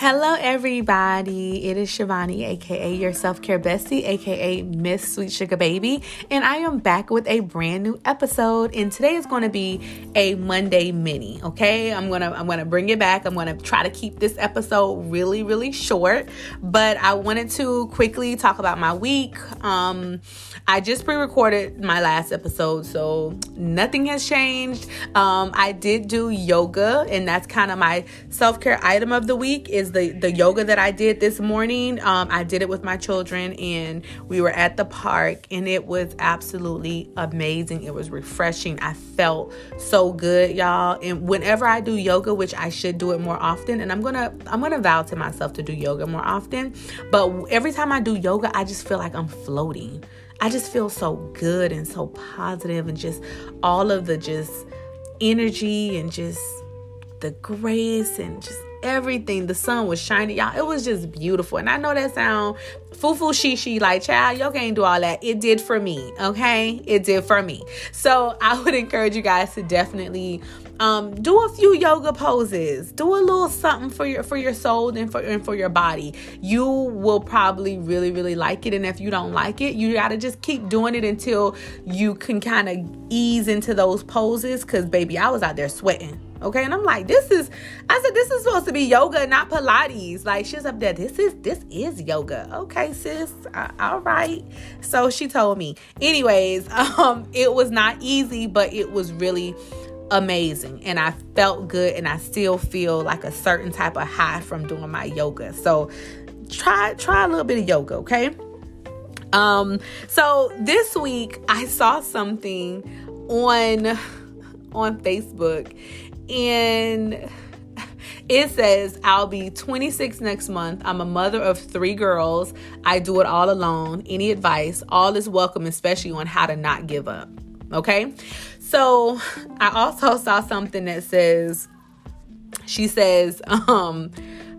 Hello, everybody. It is Shivani, aka your self care bestie, aka Miss Sweet Sugar Baby, and I am back with a brand new episode. And today is going to be a Monday mini. Okay, I'm gonna I'm gonna bring it back. I'm gonna try to keep this episode really really short, but I wanted to quickly talk about my week. Um, I just pre-recorded my last episode, so nothing has changed. Um, I did do yoga, and that's kind of my self care item of the week. Is the the yoga that I did this morning. Um, I did it with my children, and we were at the park, and it was absolutely amazing. It was refreshing. I felt so good, y'all. And whenever I do yoga, which I should do it more often, and I'm gonna I'm gonna vow to myself to do yoga more often. But every time I do yoga, I just feel like I'm floating. I just feel so good and so positive and just all of the just energy and just the grace and just everything. The sun was shining, y'all. It was just beautiful. And I know that sound foo foo she she like child, y'all can't do all that. It did for me, okay? It did for me. So I would encourage you guys to definitely um, do a few yoga poses. Do a little something for your for your soul and for and for your body. You will probably really really like it. And if you don't like it, you got to just keep doing it until you can kind of ease into those poses. Cause baby, I was out there sweating. Okay, and I'm like, this is, I said, this is supposed to be yoga, not Pilates. Like, she's up there, this is, this is yoga. Okay, sis, uh, all right. So she told me. Anyways, um, it was not easy, but it was really amazing and I felt good and I still feel like a certain type of high from doing my yoga. So try try a little bit of yoga, okay? Um so this week I saw something on on Facebook and it says I'll be 26 next month. I'm a mother of three girls. I do it all alone. Any advice? All is welcome, especially on how to not give up. Okay. So I also saw something that says, she says, um,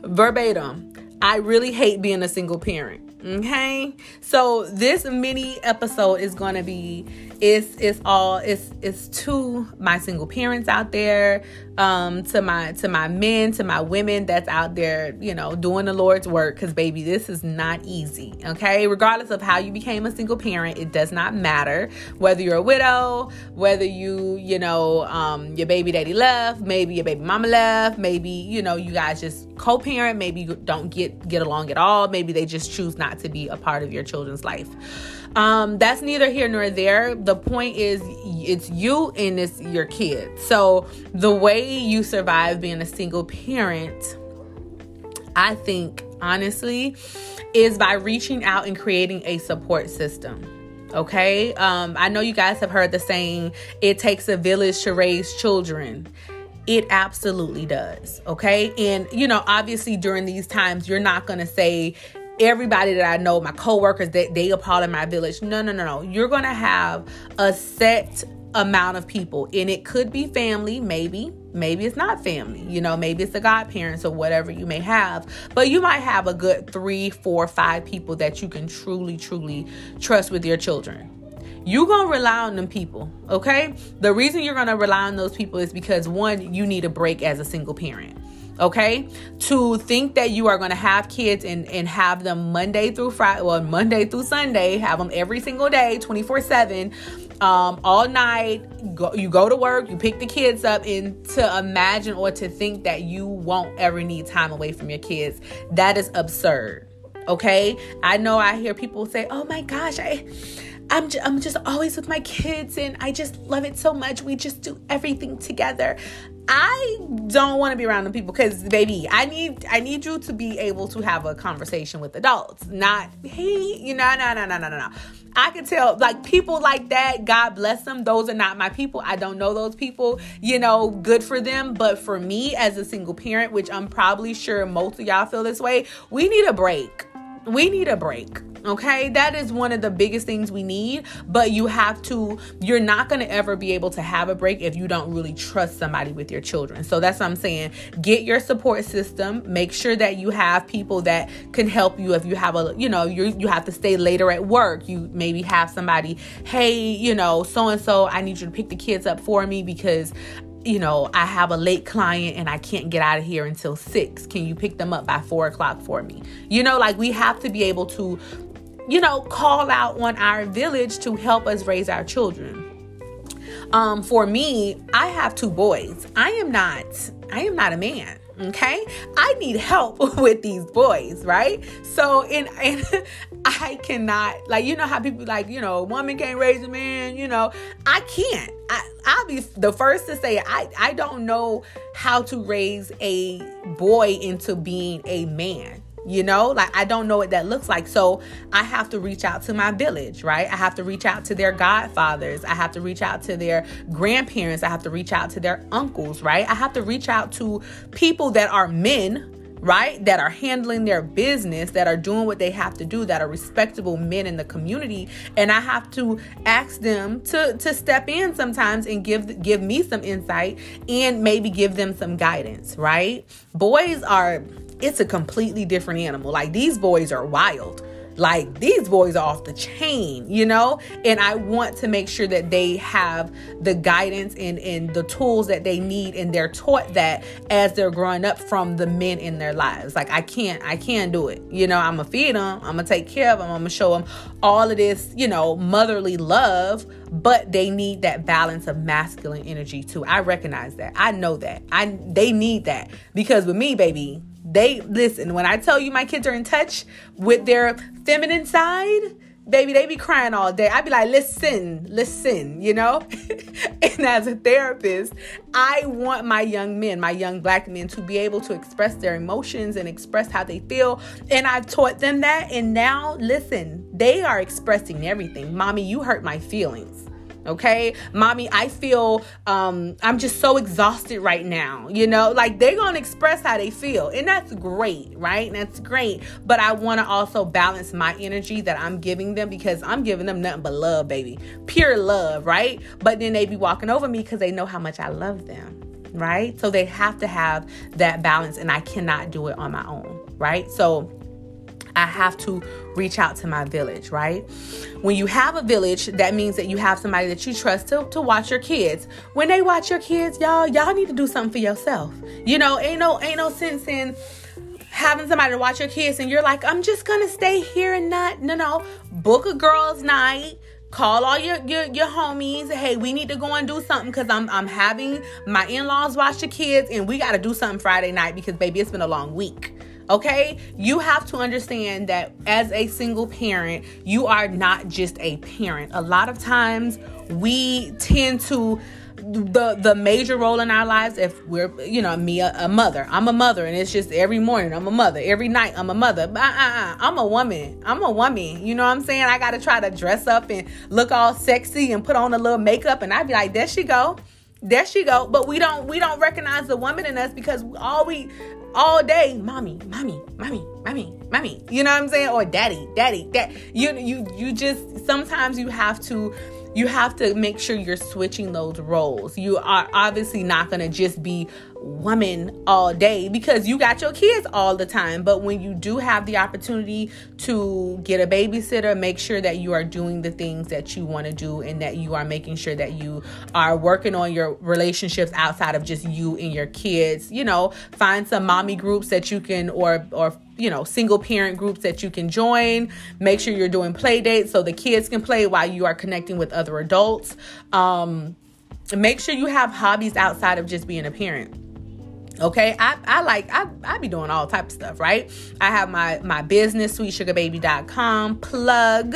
verbatim, I really hate being a single parent. Okay. So this mini episode is gonna be it's it's all it's it's to my single parents out there um to my to my men to my women that's out there you know doing the lord's work. Because baby this is not easy. Okay? Regardless of how you became a single parent it does not matter. Whether you're a widow whether you you know um your baby daddy left maybe your baby mama left maybe you know you guys just co-parent maybe you don't get get along at all. Maybe they just choose not to be a part of your children's life um, that's neither here nor there. The point is, it's you and it's your kid. So the way you survive being a single parent, I think, honestly, is by reaching out and creating a support system. Okay. Um, I know you guys have heard the saying, it takes a village to raise children. It absolutely does. Okay. And, you know, obviously during these times, you're not going to say, everybody that I know, my coworkers, that they, they are part of my village. No, no, no, no. You're gonna have a set amount of people, and it could be family, maybe, maybe it's not family. You know, maybe it's the godparents or whatever you may have. But you might have a good three, four, five people that you can truly, truly trust with your children you're gonna rely on them people okay the reason you're gonna rely on those people is because one you need a break as a single parent okay to think that you are going to have kids and and have them monday through friday well monday through sunday have them every single day 24 7 um, all night go, you go to work you pick the kids up and to imagine or to think that you won't ever need time away from your kids that is absurd okay i know i hear people say oh my gosh i I'm, j- I'm just always with my kids and I just love it so much. We just do everything together. I don't want to be around the people because baby, I need I need you to be able to have a conversation with adults. Not hey, you know, no, no, no, no, no, no. I can tell like people like that, God bless them. Those are not my people. I don't know those people. You know, good for them. But for me as a single parent, which I'm probably sure most of y'all feel this way, we need a break. We need a break. Okay, that is one of the biggest things we need. But you have to, you're not going to ever be able to have a break if you don't really trust somebody with your children. So that's what I'm saying. Get your support system. Make sure that you have people that can help you if you have a, you know, you you have to stay later at work. You maybe have somebody, hey, you know, so and so, I need you to pick the kids up for me because you know, I have a late client and I can't get out of here until six. Can you pick them up by four o'clock for me? You know, like we have to be able to, you know, call out on our village to help us raise our children. Um, for me, I have two boys. I am not, I am not a man okay? I need help with these boys right? So and and i cannot like you know how people like you know woman can't raise a man you know? I can't. I, i'll be the first to say i i don't know how to raise a boy into being a man you know? Like i don't know what that looks like. So i have to reach out to my village right? I have to reach out to their godfathers. I have to reach out to their grandparents. I have to reach out to their uncles right? I have to reach out to people that are men right? That are handling their business that are doing what they have to do that are respectable men in the community. And i have to ask them to to step in sometimes and give give me some insight and maybe give them some guidance right? Boys are it's a completely different animal. Like these boys are wild. Like these boys are off the chain, you know? And I want to make sure that they have the guidance and, and the tools that they need and they're taught that as they're growing up from the men in their lives. Like I can't, I can't do it. You know, I'm gonna feed them, I'm gonna take care of them, I'm gonna show them all of this, you know, motherly love, but they need that balance of masculine energy too. I recognize that. I know that. I they need that because with me, baby, they listen, when I tell you my kids are in touch with their feminine side, baby, they be crying all day. I'd be like, listen, listen, you know? and as a therapist, I want my young men, my young black men, to be able to express their emotions and express how they feel. And I've taught them that. And now, listen, they are expressing everything. Mommy, you hurt my feelings okay? Mommy i feel um i'm just so exhausted right now you know? Like they're gonna express how they feel and that's great right? That's great. But i want to also balance my energy that i'm giving them because i'm giving them nothing but love baby. Pure love right? But then they be walking over me because they know how much i love them right? So they have to have that balance and i cannot do it on my own right? So I have to reach out to my village, right? When you have a village, that means that you have somebody that you trust to, to watch your kids. When they watch your kids, y'all, y'all need to do something for yourself. You know, ain't no ain't no sense in having somebody to watch your kids and you're like, I'm just gonna stay here and not no no. Book a girls' night call all your, your your homies hey we need to go and do something because i'm i'm having my in-laws watch the kids and we got to do something friday night because baby it's been a long week Okay? You have to understand that as a single parent, you are not just a parent. A lot of times we tend to the the major role in our lives if we're you know me a, a, mother. I'm a mother and it's just every morning i'm a mother. Every night i'm a mother. But uh-uh, i'm a woman. I'm a woman. You know what i'm saying? I gotta try to dress up and look all sexy and put on a little makeup and i'd be like there she go there she go but we don't we don't recognize the woman in us because all we all day, mommy, mommy, mommy, mommy, mommy. You know what I'm saying? Or daddy, daddy, that you you you just sometimes you have to you have to make sure you're switching those roles. You are obviously not going to just be woman all day because you got your kids all the time. But when you do have the opportunity to get a babysitter, make sure that you are doing the things that you want to do and that you are making sure that you are working on your relationships outside of just you and your kids. You know, find some mommy groups that you can or or you know, single parent groups that you can join. Make sure you're doing play dates so the kids can play while you are connecting with other adults. Um, make sure you have hobbies outside of just being a parent okay? I i like i i be doing all type of stuff right? I have my my business sweetsugarbaby.com plug.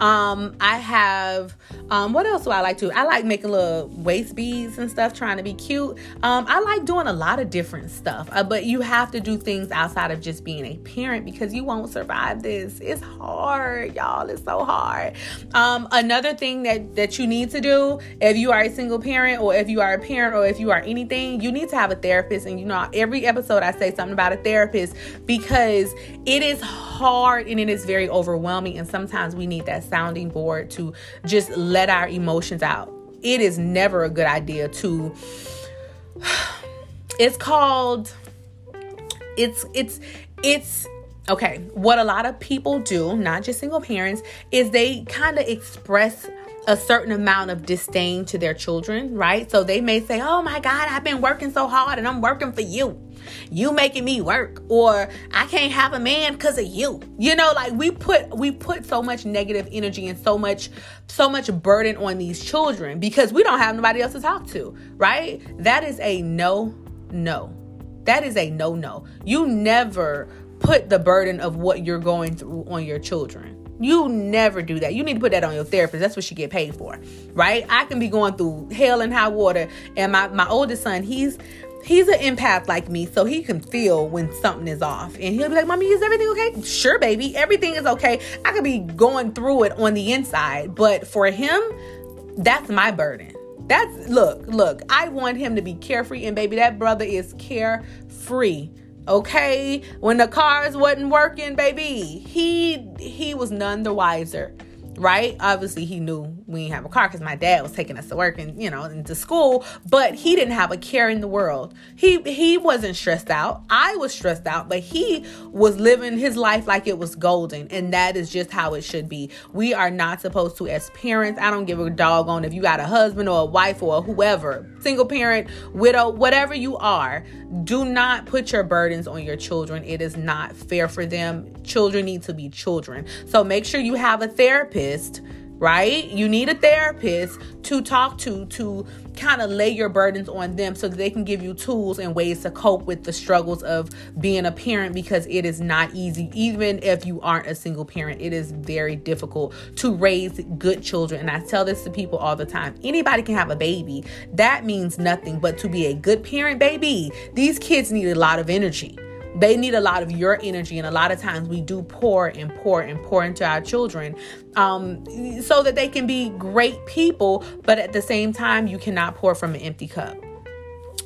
Um i have um what else do i like to i like making little waist beads and stuff trying to be cute. Um i like doing a lot of different stuff uh, but you have to do things outside of just being a parent because you won't survive this. It's hard y'all. It's so hard. Um another thing that that you need to do if you are a single parent or if you are a parent or if you are anything you need to have a therapist and you know, every episode I say something about a therapist because it is hard and it is very overwhelming. And sometimes we need that sounding board to just let our emotions out. It is never a good idea to, it's called, it's, it's, it's, okay, what a lot of people do, not just single parents, is they kind of express a certain amount of disdain to their children, right? So they may say, Oh my God, I've been working so hard and I'm working for you. You making me work, or I can't have a man because of you. You know, like we put we put so much negative energy and so much so much burden on these children because we don't have nobody else to talk to, right? That is a no, no. That is a no, no. You never put the burden of what you're going through on your children. You never do that. You need to put that on your therapist. That's what she get paid for, right? I can be going through hell and high water, and my my oldest son, he's he's an empath like me, so he can feel when something is off, and he'll be like, "Mommy, is everything okay?" Sure, baby, everything is okay. I could be going through it on the inside, but for him, that's my burden. That's look, look. I want him to be carefree, and baby, that brother is carefree okay when the cars wasn't working baby he he was none the wiser right? Obviously, he knew we didn't have a car because my dad was taking us to work and you know into school, but he didn't have a care in the world. He he wasn't stressed out. I was stressed out, but he was living his life like it was golden, and that is just how it should be. We are not supposed to, as parents. I don't give a dog on if you got a husband or a wife or whoever, single parent, widow, whatever you are. Do not put your burdens on your children. It is not fair for them. Children need to be children. So make sure you have a therapist right? You need a therapist to talk to to kind of lay your burdens on them so that they can give you tools and ways to cope with the struggles of being a parent because it is not easy even if you aren't a single parent. It is very difficult to raise good children and I tell this to people all the time. Anybody can have a baby. That means nothing, but to be a good parent, baby, these kids need a lot of energy they need a lot of your energy and a lot of times we do pour and pour and pour into our children um, so that they can be great people but at the same time you cannot pour from an empty cup.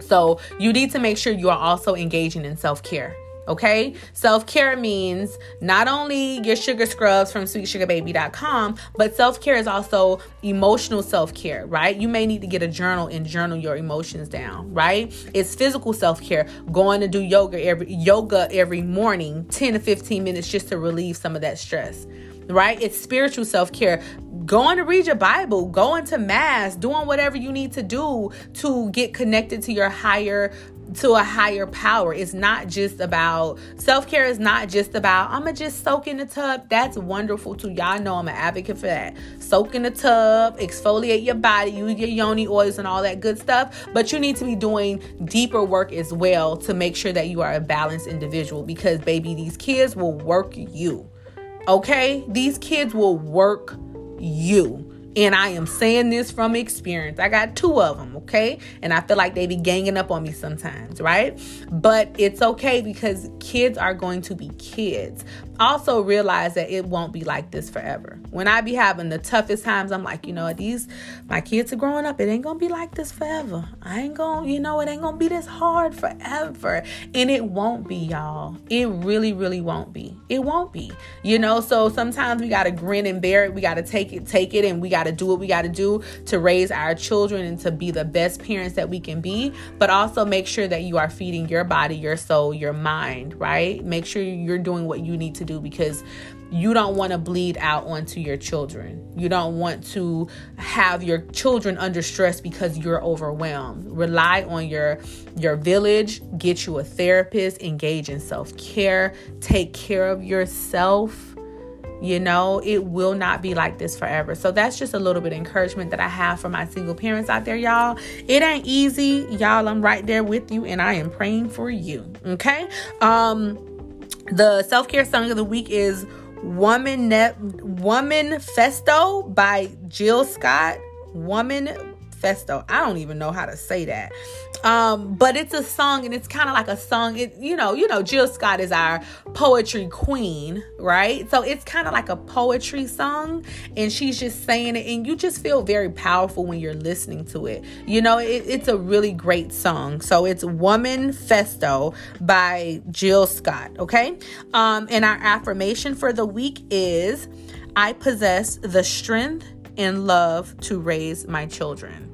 So you need to make sure you are also engaging in self-care Okay, self care means not only your sugar scrubs from sweetsugarbaby.com, but self care is also emotional self care, right? You may need to get a journal and journal your emotions down, right? It's physical self care, going to do yoga every yoga every morning, 10 to 15 minutes just to relieve some of that stress right? It's spiritual self care. Going to read your Bible, going to Mass, doing whatever you need to do to get connected to your higher to a higher power. It's not just about self care, is not just about I'm gonna just soak in the tub. That's wonderful too. Y'all know I'm an advocate for that. Soak in the tub, exfoliate your body, use your yoni oils and all that good stuff. But you need to be doing deeper work as well to make sure that you are a balanced individual because, baby, these kids will work you. Okay? These kids will work you. And I am saying this from experience. I got two of them, okay? And I feel like they be ganging up on me sometimes, right? But it's okay because kids are going to be kids also realize that it won't be like this forever. When I be having the toughest times, I'm like, you know, these my kids are growing up. It ain't gonna be like this forever. I ain't gonna, you know, it ain't gonna be this hard forever. And it won't be, y'all. It really, really won't be. It won't be. You know, so sometimes we gotta grin and bear it. We gotta take it, take it, and we gotta do what we gotta do to raise our children and to be the best parents that we can be. But also make sure that you are feeding your body, your soul, your mind, right? Make sure you're doing what you need to do because you don't want to bleed out onto your children. You don't want to have your children under stress because you're overwhelmed. Rely on your your village, get you a therapist, engage in self-care, take care of yourself. You know, it will not be like this forever. So that's just a little bit of encouragement that I have for my single parents out there, y'all. It ain't easy, y'all. I'm right there with you and I am praying for you. Okay? Um the self care song of the week is Woman ne- Woman Festo by Jill Scott. Woman Festo. I don't even know how to say that. Um, but it's a song and it's kind of like a song. It, you know, you know, Jill Scott is our poetry queen, right? So it's kind of like a poetry song, and she's just saying it, and you just feel very powerful when you're listening to it. You know, it, it's a really great song. So it's Woman Festo by Jill Scott, okay? Um, and our affirmation for the week is I possess the strength and love to raise my children.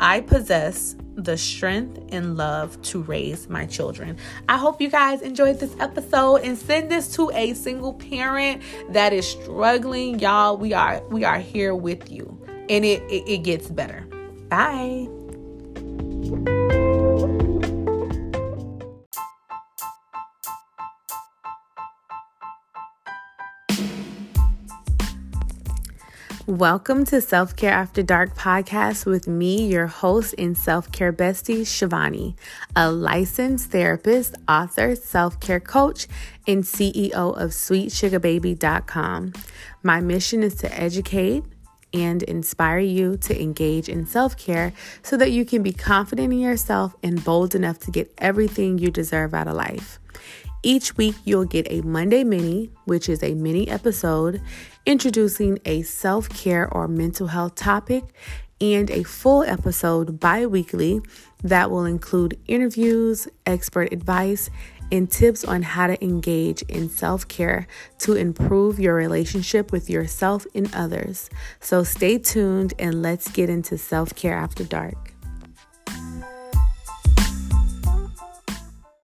I possess the strength and love to raise my children. I hope you guys enjoyed this episode and send this to a single parent that is struggling. Y'all, we are we are here with you. and it, it, it gets better. Bye. Welcome to Self Care After Dark podcast with me, your host and self care bestie, Shivani, a licensed therapist, author, self care coach, and CEO of SweetSugarBaby.com. My mission is to educate and inspire you to engage in self care so that you can be confident in yourself and bold enough to get everything you deserve out of life. Each week, you'll get a Monday mini, which is a mini episode introducing a self care or mental health topic, and a full episode bi weekly that will include interviews, expert advice, and tips on how to engage in self care to improve your relationship with yourself and others. So stay tuned and let's get into self care after dark.